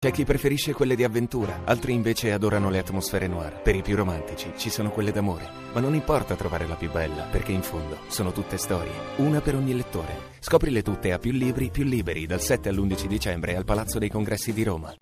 C'è chi preferisce quelle di avventura, altri invece adorano le atmosfere noir. Per i più romantici ci sono quelle d'amore, ma non importa trovare la più bella, perché in fondo sono tutte storie, una per ogni lettore. Scoprile tutte a più libri, più liberi, dal 7 all'11 dicembre al Palazzo dei Congressi di Roma.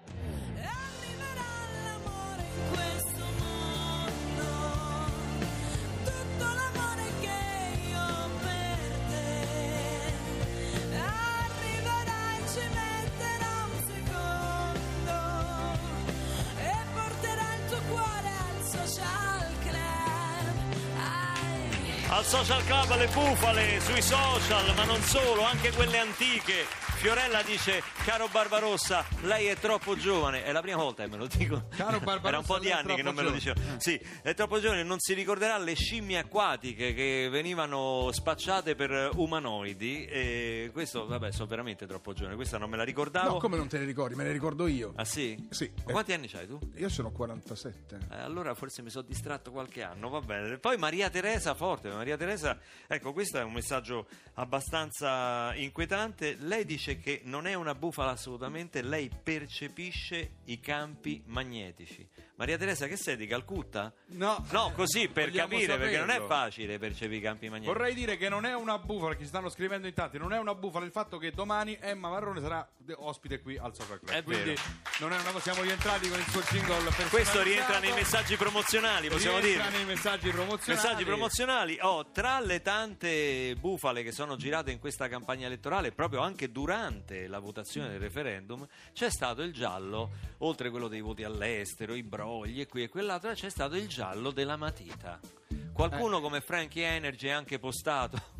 Le bufale sui social, ma non solo, anche quelle antiche. Fiorella dice, caro Barbarossa, lei è troppo giovane. È la prima volta che me lo dico. Caro Barbarossa, Era un po' di anni che non me lo giovane. diceva. Sì, è troppo giovane, non si ricorderà le scimmie acquatiche che venivano spacciate per umanoidi. E questo, vabbè, sono veramente troppo giovane. Questa non me la ricordavo. No, come non te ne ricordi? Me ne ricordo io. Ah sì? Sì. Ma quanti anni hai tu? Io sono 47. Eh, allora forse mi sono distratto qualche anno, va bene. Poi Maria Teresa, forte, Maria Teresa, ecco questo è un messaggio abbastanza inquietante. Lei dice che non è una bufala assolutamente, lei percepisce i campi magnetici. Maria Teresa, che sei di Calcutta? No, No, così per Vogliamo capire, perché non è saperlo. facile percepire i campi magnetici. Vorrei dire che non è una bufala, che ci stanno scrivendo in tanti, non è una bufala il fatto che domani Emma Marrone sarà ospite qui al Social Club. È Quindi vero. non è una siamo rientrati con il suo jingle. Questo rientra nei messaggi promozionali, possiamo dire. Rientra nei messaggi promozionali. Messaggi promozionali, oh, tra le tante bufale che sono girate in questa campagna elettorale, proprio anche durante la votazione del referendum, c'è stato il giallo, oltre quello dei voti all'estero, i brogli e qui e quell'altro, c'è stato il giallo della matita. Qualcuno come Frankie Energy ha anche postato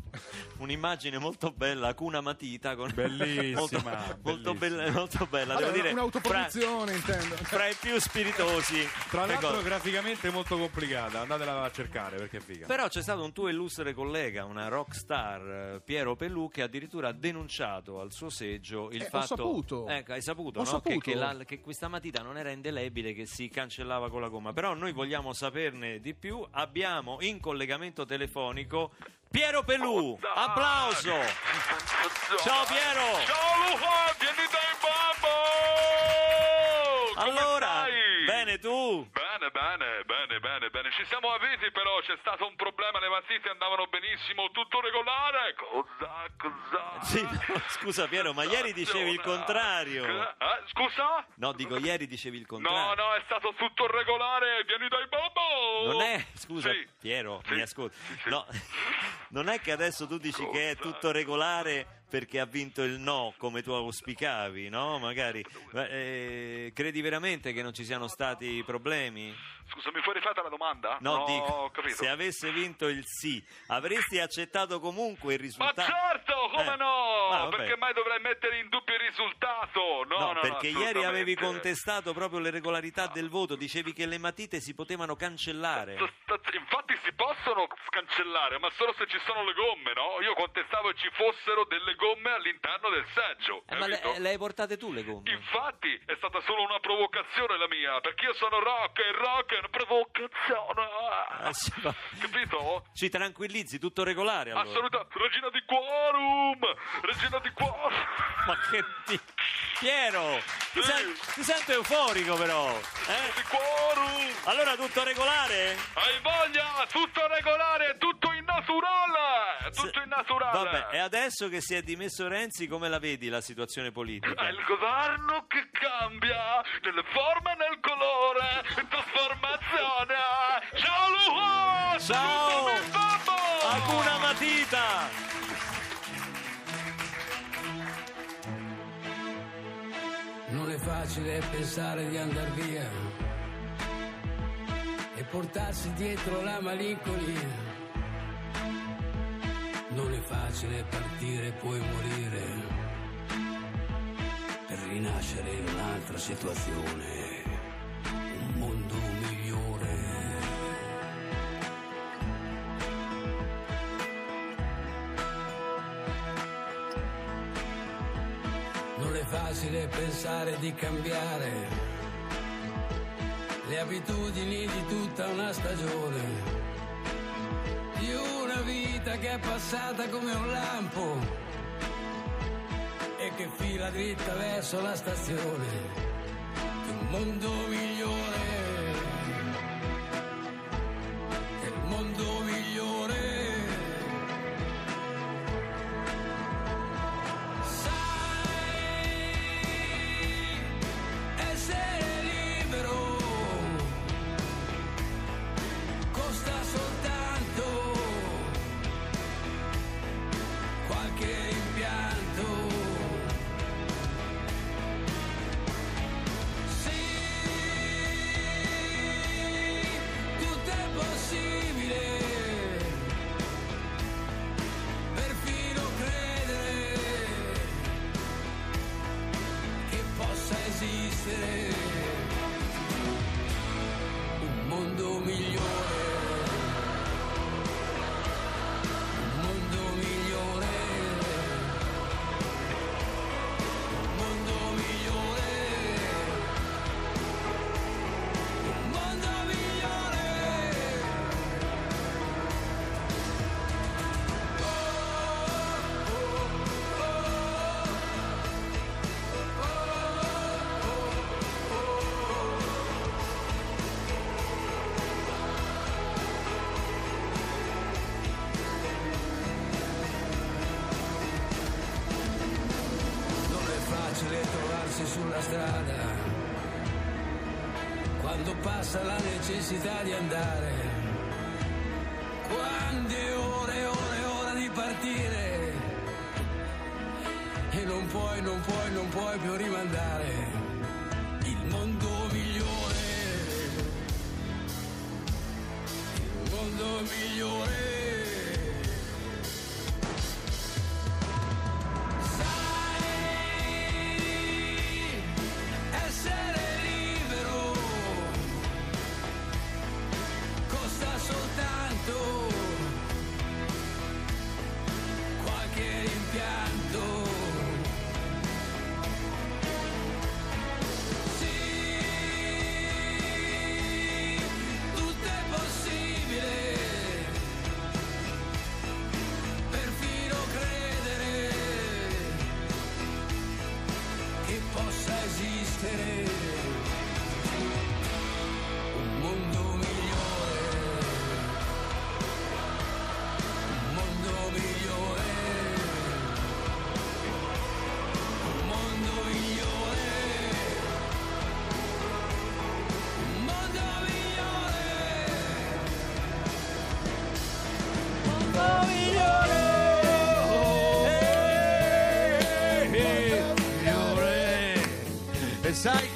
un'immagine molto bella, Cuna Matita, con Bellissima, molto, molto bellissima. bella, molto bella, Allora, devo dire, fra, un'autoproduzione, intendo. fra i più spiritosi. Tra l'altro Ecco, graficamente molto complicata, andatela a cercare perché è figa. Però c'è stato un tuo illustre collega, una rock star, eh, Piero Pelù, che addirittura ha denunciato al suo seggio il Eh, ho fatto. saputo. Ecco, hai saputo, Ho no? saputo. Che, che la- che questa matita non era indelebile, che si cancellava con la gomma. Però noi vogliamo saperne di più. Abbiamo in collegamento telefonico Piero Pelù. Applauso! Ciao Piero! Ciao Luca, vieni dai babbo! Come Allora, stai? bene tu? Bene, bene, bene, avviti però, c'è stato un problema, le matite andavano benissimo, tutto regolare. Cosa, cosa? Sì, no, scusa Piero, ma ieri dicevi il contrario. Eh, scusa? No, dico ieri dicevi il No, contrario. no, è stato tutto regolare, vieni dai babbo! Non è, scusa Sì. Piero, Sì. mi ascolti. Sì. No, non è che adesso tu dici che è tutto regolare perché ha vinto il no come tu auspicavi, no? Magari. Ma, eh, credi veramente che non ci siano stati problemi? Scusa, mi puoi ripetere la domanda? No, dico, ho capito. se avesse vinto il sì, avresti accettato comunque il Ma risultato? certo, come Eh, no? ah, perché mai dovrei mettere in dubbio il risultato? No, No, no, perché ieri avevi contestato proprio le regolarità del voto, dicevi che le matite si potevano cancellare. Infatti si possono cancellare, ma solo se ci sono le gomme, no? Io contestavo che ci fossero delle gomme all'interno del seggio. Eh, ma le, capito? le hai portate tu le gomme? Infatti è stata solo una provocazione la mia, perché io sono rock e rock una provocazione. Ah, sì, ma- Capito? Ci tranquillizzi, tutto regolare allora. Assolutamente. Regina di quorum! Regina di quorum! Ma che ti... Piero, ti, Sì. sen- ti sento euforico però. eh? Di quorum! Allora tutto regolare? Hai voglia? Tutto regolare, tutto naturale! Tutto in naturale! Vabbè, e adesso che si è dimesso Renzi, come la vedi la situazione politica? È il governo che cambia nelle forme e nel colore, in trasformazione. Ciao Luca! Ciao! Hakuna Matita! Non è facile pensare di andar via e portarsi dietro la malinconia. Facile partire e poi morire per rinascere in un'altra situazione, un mondo migliore. Non è facile pensare di cambiare le abitudini di tutta una stagione, che è passata come un lampo e che fila dritta verso la stazione. mondo migliore, partire e non puoi, non puoi, non puoi più rimandare.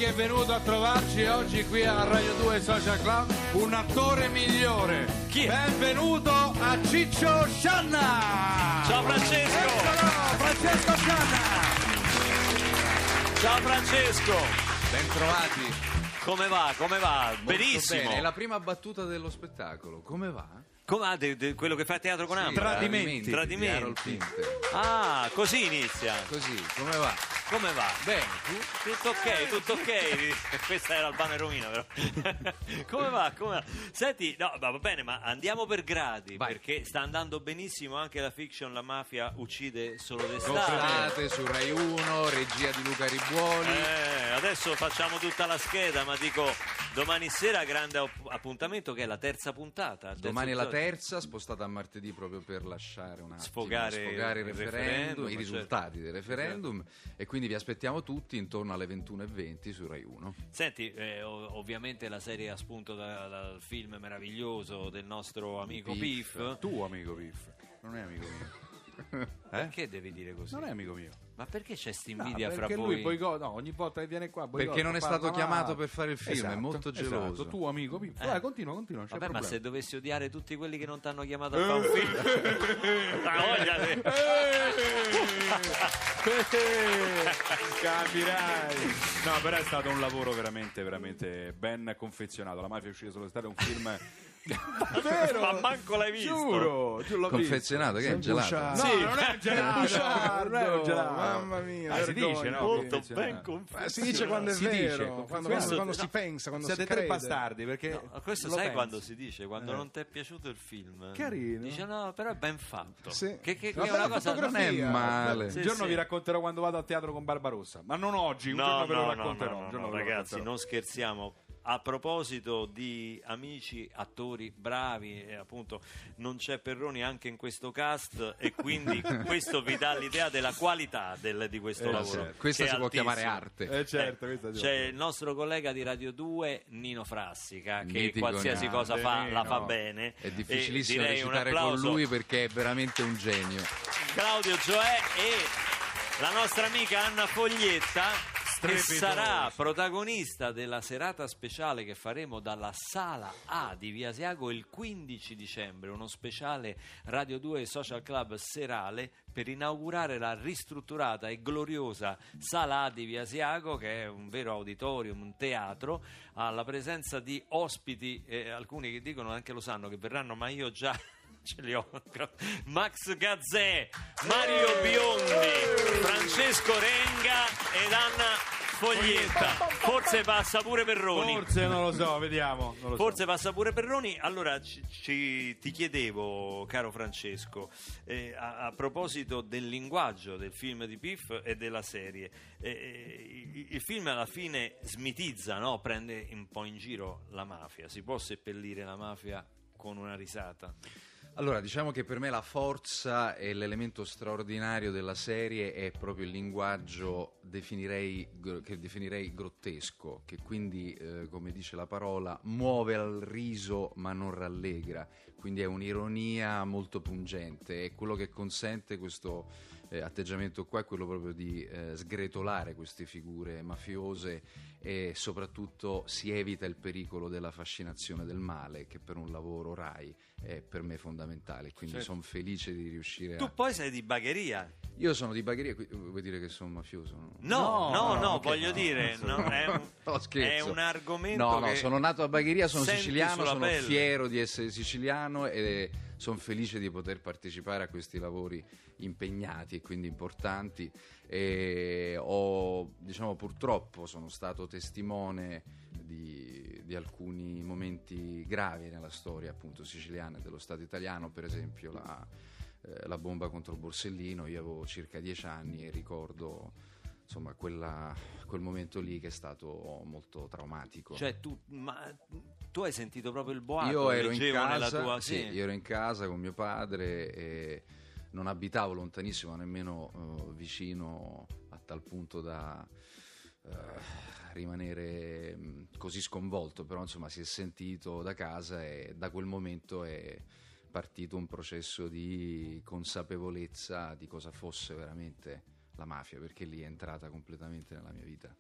E chi è venuto a trovarci oggi qui a Radio 2 Social Club? Un attore migliore. Chi è? Benvenuto a Ciccio Scianna! Ciao Francesco! Eccolo, Francesco Scianna! Ciao Francesco! Bentrovati. Come va? Come va? Molto Benissimo. Bene, è la prima battuta dello spettacolo. Come va? Come va de- de- quello che fa a teatro con Sì, Ambra? Tradimenti. di Tradimenti. Ah, così inizia. Così, come va? Come va? Bene, tu? Tutto ok, tutto ok. Questa era Albano e Romina, però. Come va? Come va? Senti, no, va bene, ma andiamo per gradi, Vai. perché sta andando benissimo anche la fiction La mafia uccide solo d'estate. Constate su Rai 1, regia di Luca Ribuoli. Eh, adesso facciamo tutta la scheda, ma dico domani sera grande app- appuntamento che è la terza puntata. terzo Domani è la episodio. terza, spostata a martedì proprio per lasciare un attimo, Sfogare il il referendum, referendum, i certo. risultati del referendum e quindi vi aspettiamo tutti intorno alle 21.20 su Rai 1. Senti, eh, ov- ovviamente la serie ha spunto da- dal film meraviglioso del nostro amico Piff. Piff. Tu amico Piff, non è amico mio. Perché devi dire così? Non è amico mio. Ma perché c'è sta No, invidia fra perché voi? lui boico- no, ogni volta che viene qua boicotta, Perché non è stato male. chiamato per fare il film, è Esatto, molto geloso. esatto. tu amico Piff. Eh. Vai, continua, continua, Vabbè, ma se dovessi odiare tutti quelli che non ti hanno chiamato a fare un film, La voglia di- Capirai. No, però è stato un lavoro veramente, veramente ben confezionato. La mafia è uscita sull'estate, è un film Vero? Ma manco l'hai visto. Giuro, giuro l'ho Confezionato, che è un gelato? visto. Sì. No, non è un gelato. Non è un gelato. mamma mia, Ah, si dice, no? Molto ben Ma confezionato. si dice quando è Si vero, dice, quando, questo- quando- quando no. si pensa, quando Siete si tre crede. bastardi perché No, questo lo sai pensi. quando si dice? Quando Eh. non ti è piaciuto il film. Carino. Dice no, però è ben fatto. Sì. Che, che- è una cosa... Non è male. Un giorno vi racconterò quando vado a teatro con Barbarossa, ma non oggi, un No, giorno ve lo no, no, racconterò. no, no, no, ragazzi, racconterò. non scherziamo. A proposito di amici attori bravi, e appunto non c'è Perroni anche in questo cast, e quindi questo vi dà l'idea della qualità del- di questo Eh, lavoro. certo. Questa si può altissimo. chiamare arte. Eh certo, Eh, C'è il nostro collega di Radio 2, Nino Frassica, che Mitico qualsiasi grande, cosa fa la fa bene. È difficilissimo recitare con lui perché è veramente un genio. Claudio Gioè e la nostra amica Anna Foglietta che sarà protagonista della serata speciale che faremo dalla sala A di Via Asiago il 15 dicembre, uno speciale Radio 2 Social Club serale per inaugurare la ristrutturata e gloriosa sala A di Via Asiago che è un vero auditorium, un teatro, alla presenza di ospiti, eh, alcuni che dicono anche lo sanno che verranno, ma io già ce li ho. Max Gazzè, Mario Biondi, Francesco Renga ed Anna Foglietta. Forse passa pure Perroni. Forse non lo so, vediamo. lo so. Forse passa pure Perroni. Allora ci- ci- ti chiedevo, caro Francesco, eh, a, a proposito del linguaggio del film di Piff e della serie, eh, il, il film alla fine smitizza, no? prende un po' in giro la mafia. Si può seppellire la mafia con una risata? Allora, diciamo che per me la forza e l'elemento straordinario della serie è proprio il linguaggio definirei, che definirei grottesco, che quindi, eh, come dice la parola, muove al riso ma non rallegra, quindi è un'ironia molto pungente e quello che consente questo eh, atteggiamento qua è quello proprio di eh, sgretolare queste figure mafiose e soprattutto si evita il pericolo della fascinazione del male che per un lavoro RAI è per me fondamentale, quindi Certo. sono felice di riuscire Tu a... poi sei di Bagheria. Io sono di Bagheria, qui- vuoi dire che sono mafioso? No, No, no, no, ok, voglio no, dire, no, no, è, un, no, è un argomento No, no, che sono nato a Bagheria, sono siciliano, sono pelle. fiero di essere siciliano e sono felice di poter partecipare a questi lavori impegnati e quindi importanti. E ho, diciamo, purtroppo sono stato testimone di, di alcuni momenti gravi nella storia appunto siciliana dello Stato italiano, per esempio la, eh, la bomba contro Borsellino, io avevo circa dieci anni e ricordo insomma quella- quel momento lì che è stato molto traumatico. Cioè, tu, ma, tu hai sentito proprio il boato? io ero in casa, tua... sì, io ero in casa con mio padre e non abitavo lontanissimo, nemmeno eh, vicino a tal punto da eh, rimanere mh, così sconvolto, però insomma si è sentito da casa e da quel momento è partito un processo di consapevolezza di cosa fosse veramente la mafia, perché lì è entrata completamente nella mia vita.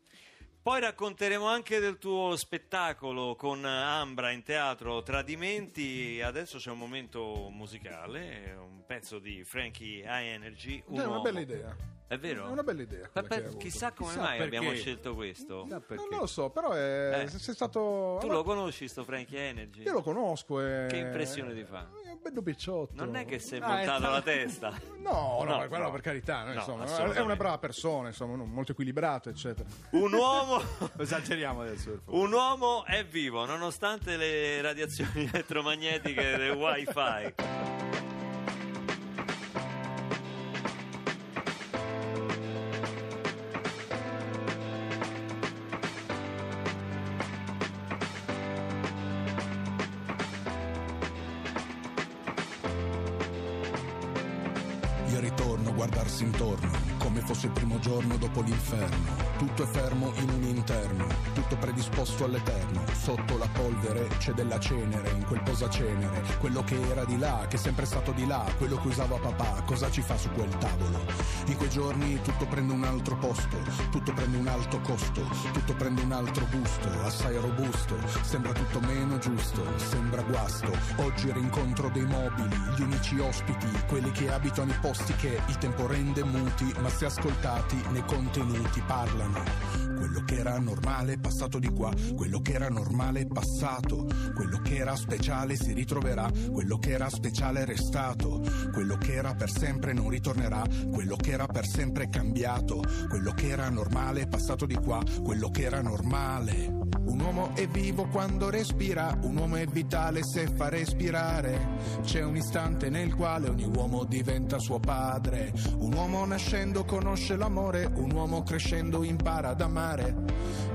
Poi racconteremo anche del tuo spettacolo con Ambra in teatro Tradimenti. Adesso c'è un momento musicale, un pezzo di Frankie High Energy. Un È una bella idea. È vero? È una bella idea. Ma per- chissà come Chissà mai perché. abbiamo scelto questo. Non lo so, però è, Eh. sei stato... Tu lo conosci sto Frankie Energy? Io lo conosco. È... Che impressione ti fa? È un bello picciotto. Non è che si è Ah, montato la testa. No, no, No, quello no. per carità, no, No, insomma, è una brava persona, insomma, molto equilibrato, eccetera. Un uomo Esageriamo adesso. Un uomo è vivo nonostante le radiazioni elettromagnetiche del wifi. Tutto è fermo in un interno, tutto predisposto all'eterno. Sotto la polvere c'è della cenere, in quel posacenere. Quello che era di là, che è sempre stato di là, quello che usava papà, cosa ci fa su quel tavolo? In quei giorni tutto prende un altro posto, tutto prende un alto costo, tutto prende un altro gusto, assai robusto. Sembra tutto meno giusto, sembra guasto. Oggi rincontro dei mobili, gli unici ospiti, quelli che abitano i posti che il tempo rende muti, ma se ascoltati nei contenuti parlano inferno. Quello che era normale è passato di qua, quello che era normale è passato, quello che era speciale si ritroverà, quello che era speciale è restato, quello che era per sempre non ritornerà, quello che era per sempre è cambiato, quello che era normale è passato di qua, quello che era normale. Un uomo è vivo quando respira, un uomo è vitale se fa respirare. C'è un istante nel quale ogni uomo diventa suo padre. Un uomo nascendo conosce l'amore, un uomo crescendo impara ad amare.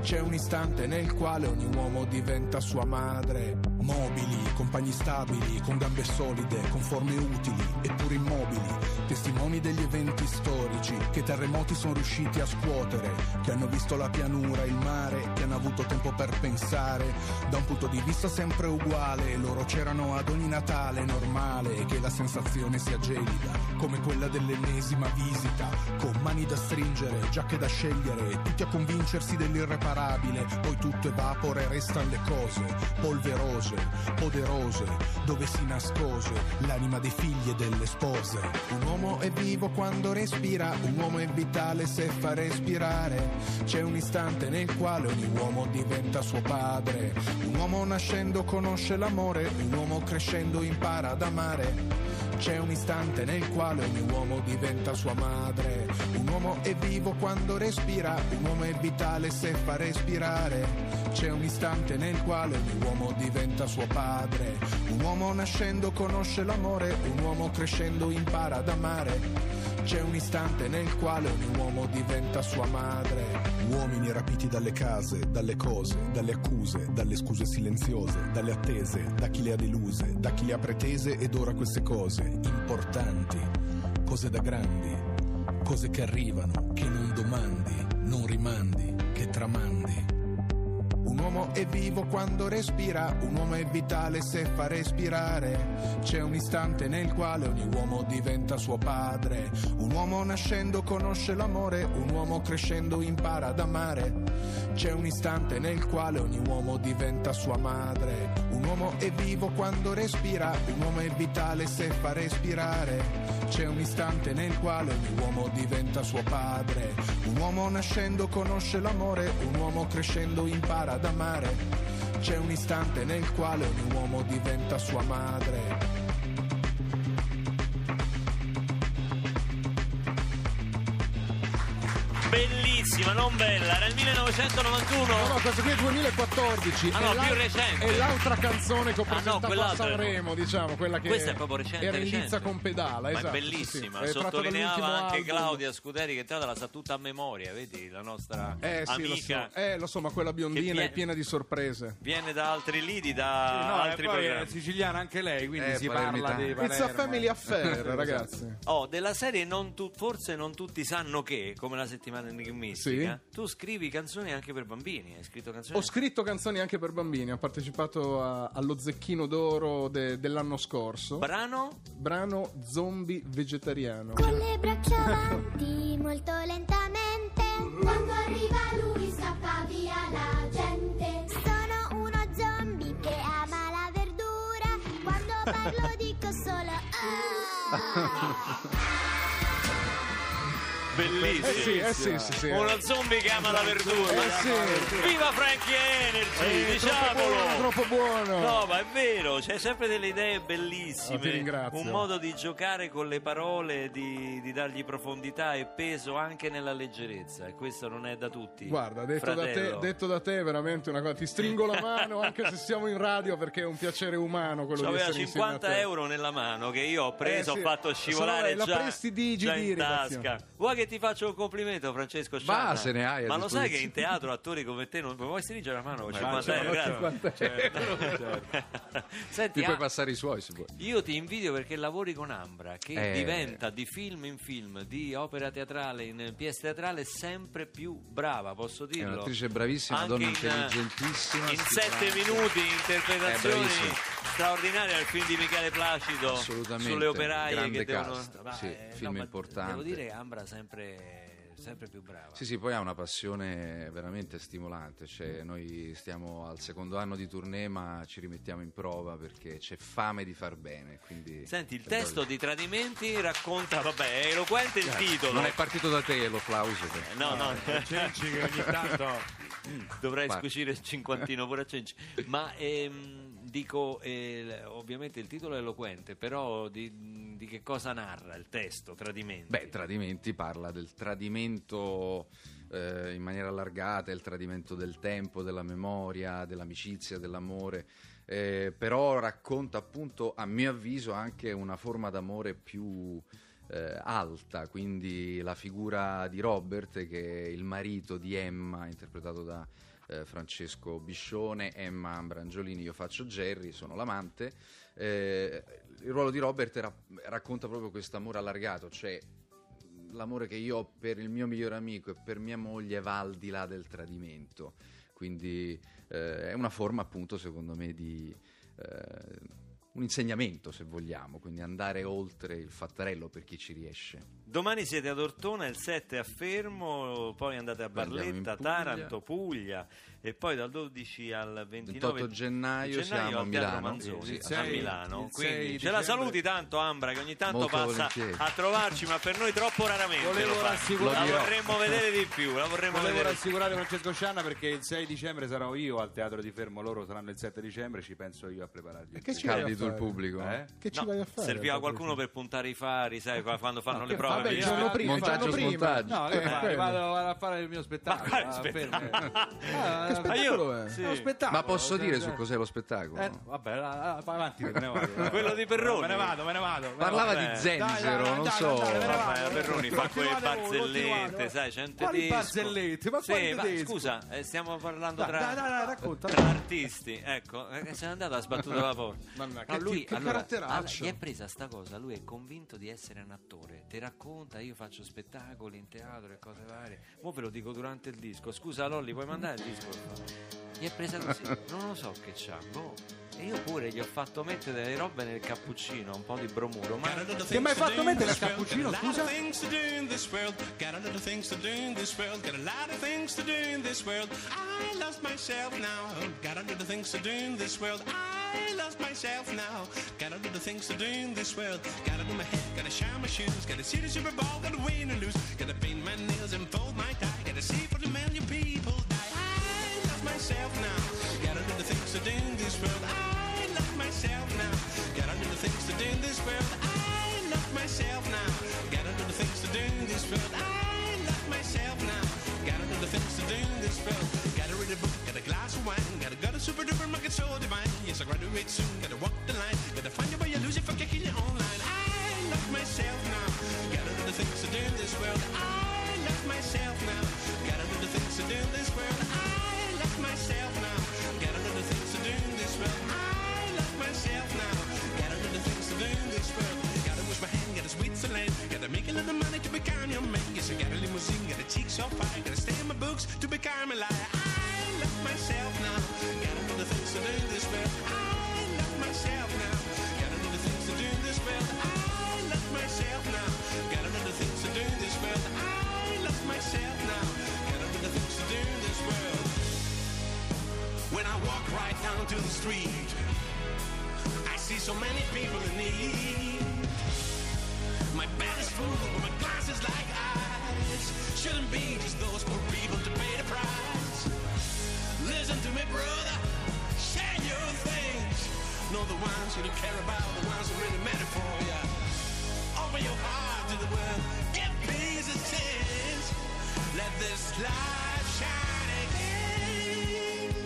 C'è un istante nel quale ogni uomo diventa sua madre. Mobili, compagni stabili, con gambe solide, con forme utili, eppure immobili. Testimoni degli eventi storici che terremoti sono riusciti a scuotere, che hanno visto la pianura, il mare, che hanno avuto tempo per pensare. Da un punto di vista sempre uguale, loro c'erano ad ogni Natale normale, che la sensazione sia gelida, come quella dell'ennesima visita, con mani da stringere, giacche da scegliere, tutti a convincersi dell'irreparabile, poi tutto evapora e restano le cose, polverose, poderose, dove si nascose l'anima dei figli e delle spose. Un uomo è vivo quando respira, un uomo è vitale se fa respirare. C'è un istante nel quale ogni uomo diventa suo padre. Un uomo nascendo conosce l'amore, un uomo crescendo impara ad amare. C'è un istante nel quale ogni uomo diventa sua madre. Un uomo è vivo quando respira, un uomo è vitale se fa respirare. C'è un istante nel quale ogni uomo diventa suo padre. Un uomo nascendo conosce l'amore, un uomo crescendo impara ad amare. C'è un istante nel quale ogni uomo diventa sua madre. Uomini rapiti dalle case, dalle cose, dalle accuse, dalle scuse silenziose, dalle attese, da chi le ha deluse, da chi le ha pretese ed ora queste cose importanti, cose da grandi, cose che arrivano, che non domandi, non rimandi, che tramandi. Un uomo è vivo quando respira, un uomo è vitale se fa respirare. C'è un istante nel quale ogni uomo diventa suo padre. Un uomo nascendo conosce l'amore, un uomo crescendo impara ad amare. C'è un istante nel quale ogni uomo diventa sua madre. Un uomo è vivo quando respira, un uomo è vitale se fa respirare. C'è un istante nel quale ogni uomo diventa suo padre. Un uomo nascendo conosce l'amore, un uomo crescendo impara ad amare. C'è un istante nel quale ogni uomo diventa sua madre. Bellissima, non bella, era il 1991. No, no, questo qui è 2014. Ah, no, è più recente. È l'altra canzone che ho Ah, no, presentato a è- Sanremo, diciamo, quella che Questa è proprio recente, era in recente. lizza con pedala, Ma esatto. è sì, sì. bellissima, È tratta sottolineava anche album. Claudia Scuderi che tra l'altro la sa tutta a memoria, vedi, la nostra Eh sì, lo amica so. Eh, lo so, ma quella biondina vie- è piena di sorprese. viene da altri lidi, da No, e altri poi è programmi. siciliana anche lei, quindi Eh, si parla di It's a Palermo. family affair, ragazzi. Oh, della serie non tu- forse non tutti sanno che, come la settimana enigmistica, tu scrivi canzoni anche per bambini, hai scritto canzoni Ho scritto canzoni anche per bambini, ho partecipato a- allo Zecchino d'Oro de- dell'anno scorso. Brano? Brano Zombie vegetariano. Con le braccia avanti molto lentamente Quando arriva lui scappa via la gente Sono uno zombie che ama la verdura Quando parlo dico solo ah. Bellissimo. Eh sì, eh sì, sì, sì. Uno zombie che ama la verdura. Eh sì. Viva Frankie Energy, Eh, troppo diciamolo. buono, troppo buono. No, ma è vero, c'è sempre delle idee bellissime. Ah, ti ringrazio. Un modo di giocare con le parole, di, di dargli profondità e peso anche nella leggerezza. E questo non è da tutti. Guarda, detto da, te, detto da te è veramente una cosa. Ti stringo la mano anche se siamo in radio perché è un piacere umano quello di C'aveva essere insieme a 50 te. euro nella mano che io ho preso, Eh sì. ho fatto scivolare Sono la già, prestidigi già di in tasca. Vuoi che ti faccio un complimento, Francesco? Va, se ne hai Ma lo sai che in teatro attori come te non puoi stringere la mano con Ma 50 certo, euro? grazie. 50 euro. Senti, Ti puoi ah, passare i suoi se vuoi. io ti invidio perché lavori con Ambra, che Eh. diventa di film in film, di opera teatrale in pièce teatrale sempre più brava, posso È dirlo. un'attrice bravissima, Anche donna in- intelligentissima. In sette minuti, interpretazioni straordinarie al film di Michele Placido sulle operaie che devono. cast. Ma, Sì, eh, film ma importante. Devo dire, Ambra sempre sempre più brava. Sì, sì, poi ha una passione veramente stimolante. Cioè, noi stiamo al secondo anno di tournée, ma ci rimettiamo in prova perché c'è fame di far bene. Quindi Senti, il testo bello. di Tradimenti racconta, vabbè, è eloquente il titolo. Non è partito da te l'applauso. Eh, No, no, Cenci che ogni tanto... dovrei Guarda. scucire il cinquantino pure a Cenci. Ma ehm, dico, eh, ovviamente il titolo è eloquente, però di, di che cosa narra il testo, Tradimenti? Beh, Tradimenti parla del tradimento eh, in maniera allargata, il tradimento del tempo, della memoria, dell'amicizia, dell'amore, eh, però racconta appunto, a mio avviso, anche una forma d'amore più eh, alta, quindi la figura di Robert, che è il marito di Emma, interpretato da eh, Francesco Biscione, Emma Ambrangiolini, io faccio Jerry, sono l'amante. Eh, il ruolo di Robert ra- racconta proprio questo amore allargato, cioè l'amore che io ho per il mio migliore amico e per mia moglie va al di là del tradimento. Quindi eh, è una forma appunto secondo me di eh, un insegnamento se vogliamo, quindi andare oltre il fattarello per chi ci riesce. Domani siete ad Ortona, il 7 a Fermo, poi andate a Barletta, Puglia. Taranto, Puglia e poi dal 12 al 29 28 gennaio siamo a Milano. Manzoni, Il a sei- Milano. il Quindi 6 ce la saluti tanto Ambra che ogni tanto Molto passa volentieri. a trovarci, ma per noi troppo raramente Volevo lo fa. rassicurare- La vorremmo vedere di più, la vorremmo Volevo vedere rassicurare Francesco Scianna perché il 6 dicembre sarò io al Teatro di Fermo, loro saranno il 7 dicembre, ci penso io a preparargli. Che ci vai il fare? pubblico. Eh? Che ci No, vai a fare? serviva al qualcuno per puntare i fari, sai, qua- quando fanno le prove. Vabbè, il giorno prima, il Montaggio, giorno prima. smontaggio. No, Eh, vado, vado a fare il mio spettacolo. quale. Ah, spettacolo io- è? sì. È uno spettacolo. Ma posso dire Eh, su cos'è lo spettacolo? Eh, vabbè, la- la- vai avanti, me ne vado. Quello di Perroni. Me ne vado, me ne vado. me Parlava vabbè. di zenzero, Dai, non dai, so. dai. Vabbè, Perroni fa quelle barzellette, sai, gente Quali barzellette? Ma Sì, ma scusa, eh, stiamo parlando tra, artisti. Ecco, eh, se n'è andato ha sbattuto la porta. Mamma, Ma che- lui, che allora, gli è presa sta cosa, lui è convinto di essere un attore, ti racconta, io faccio spettacoli in teatro e cose varie. Mo ve lo dico durante il disco. Scusa Lolli, puoi mandare il disco? Gli è presa così, non lo so che c'ha, boh. E io pure gli ho fatto mettere delle robe nel cappuccino, un po' di bromuro, ma Ti hai mai fatto mettere il cappuccino, scusa? things to do in this world. Got a lot of things to do in this world. Got a lot of things to do in this world. I lost myself now. Got a lot of things to do in this world. I lost myself now. Got a lot of things to do in this world. Gotta do my hair, gotta shine my shoes, gotta see the Super Bowl, gotta win and lose. Gotta paint my nails and fold my tie. Gotta see for the million people myself now. Got a lot of things to do in this world. I lost myself now. Got a lot of things to do in this world. I lost myself now. Got a lot of things to do in this world. I lost myself now. Got a lot of things to do in this world. Gotta read a book, got a glass of wine. Gotta go to super duper market so divine. Yes, I graduate soon. Gotta walk the line. Gotta find your way, you lose it, fuck, kill it online. I lost myself now. Got a lot of things to do in this world. I lost myself now. Got a lot of things to do in this world. Become your man. Yes, I got a limousine, got a cheek so fine. Gotta stay in my books to become a liar. I love myself now. Got a lot of things to do this world. I love myself now. Got a lot of things to do this world. I love myself now. Got a lot of things to do this world. I love myself now. Got a lot of things to do this world. When I walk right down to the street, I see so many people in need. My bed is full, but my glass is like ice. Shouldn't be just those poor people to pay the price. Listen to me, brother. Share your things. Know the ones you don't care about, the ones who really matter for you. Open your heart to the world. Give peace a chance. Let this light shine again.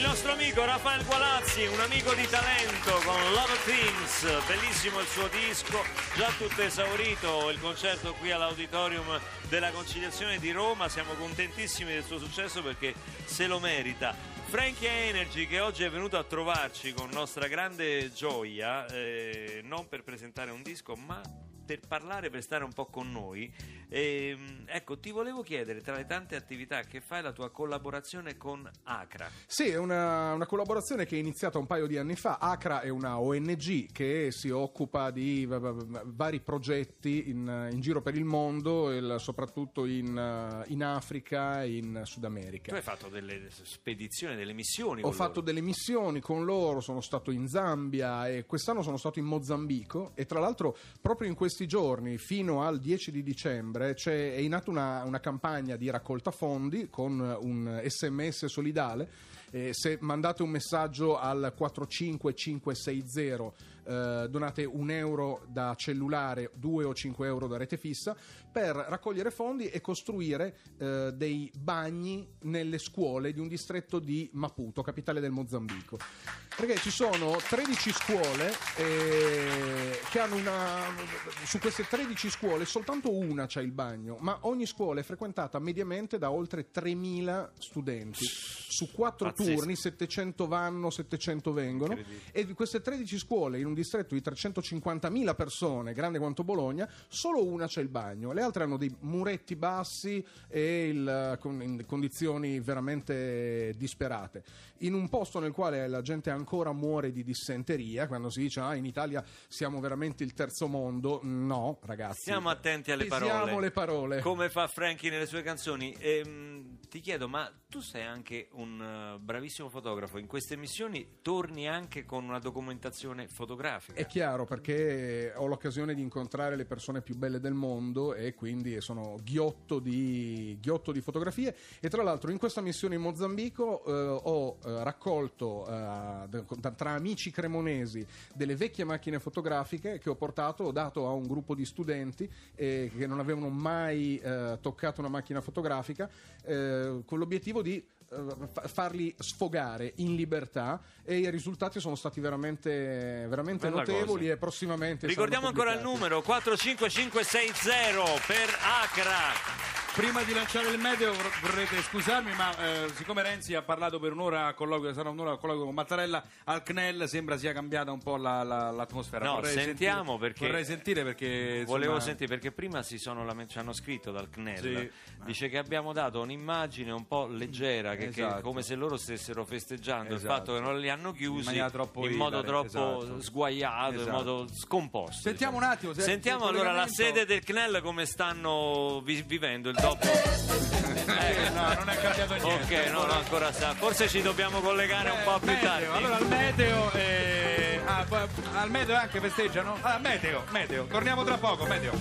Il nostro amico Rafael Gualazzi, un amico di talento con Love Things, bellissimo il suo disco, già tutto esaurito, il concerto qui all'auditorium della Conciliazione di Roma, siamo contentissimi del suo successo perché se lo merita. Frankie Energy che oggi è venuto a trovarci con nostra grande gioia, eh, non per presentare un disco ma per parlare, per stare un po' con noi. Ehm, ecco, ti volevo chiedere tra le tante attività che fai la tua collaborazione con Acra. Sì, è una, una collaborazione che è iniziata un paio di anni fa. Acra è una ONG che si occupa di va- va- va- vari progetti in, in giro per il mondo, il- soprattutto in, eh, in Africa e in Sud America. Tu hai fatto delle spedizioni, delle missioni. Ho fatto loro. delle missioni con loro, sono stato in Zambia e quest'anno sono stato in Mozambico e tra l'altro proprio in questi giorni, fino al 10 di dicembre, è in atto una, una campagna di raccolta fondi con un sms solidale. Eh, se mandate un messaggio al 45560 eh, donate un euro da cellulare, 2 o 5 euro da rete fissa per raccogliere fondi e costruire eh, dei bagni nelle scuole di un distretto di Maputo, capitale del Mozambico. Perché ci sono 13 scuole eh, che hanno una. Su queste 13 scuole soltanto una c'ha il bagno, ma ogni scuola è frequentata mediamente da oltre 3.000 studenti. Su quattro Pazzesco. Turni, 700 vanno, 700 vengono. E di queste 13 scuole in un distretto di 350.000 persone, grande quanto Bologna, solo una c'è il bagno. Le altre hanno dei muretti bassi e il- con- in condizioni veramente disperate. In un posto nel quale la gente ancora muore di dissenteria, quando si dice ah, in Italia siamo veramente il terzo mondo, no, ragazzi. Stiamo attenti alle parole. le parole. Come fa Frankie nelle sue canzoni. Ehm, ti chiedo, ma tu sei anche un eh, bravissimo fotografo. In queste missioni torni anche con una documentazione fotografica. È chiaro perché ho l'occasione di incontrare le persone più belle del mondo e quindi sono ghiotto di, ghiotto di fotografie e tra l'altro in questa missione in Mozambico eh, ho eh, raccolto eh, tra- amici cremonesi delle vecchie macchine fotografiche che ho portato, ho dato a un gruppo di studenti eh, che non avevano mai eh, toccato una macchina fotografica eh, con l'obiettivo di farli sfogare in libertà e i risultati sono stati veramente, veramente notevoli cosa. e prossimamente Ricordiamo ancora il numero 45560 per Acra. Prima di lanciare il meteo vor- vorrete scusarmi, ma eh, siccome Renzi ha parlato per un'ora a colloquio, sarà un'ora a colloquio con Mattarella, al CNEL sembra sia cambiata un po' la- la- l'atmosfera. No, Vorrei sentiamo sentire- perché Vorrei sentire perché... Volevo insomma, sentire perché prima si sono lament- ci hanno scritto dal CNEL. Sì. Dice che abbiamo dato un'immagine un po' leggera, che, che- Esatto. come se loro stessero festeggiando il Esatto. fatto che non li hanno In chiusi troppo in modo ilare, troppo esatto. sguaiato, in Esatto. modo scomposto. Sentiamo diciamo. un attimo, se- Sentiamo il allora la sede del CNEL come stanno vi- vivendo il dopo. Eh, no, non è cambiato niente. Ok, no, no, ancora sta. Forse ci dobbiamo collegare un po' più Meteo, tardi. Allora al meteo, eh, ah, al meteo anche festeggiano? Ah, meteo, meteo, torniamo tra poco, meteo.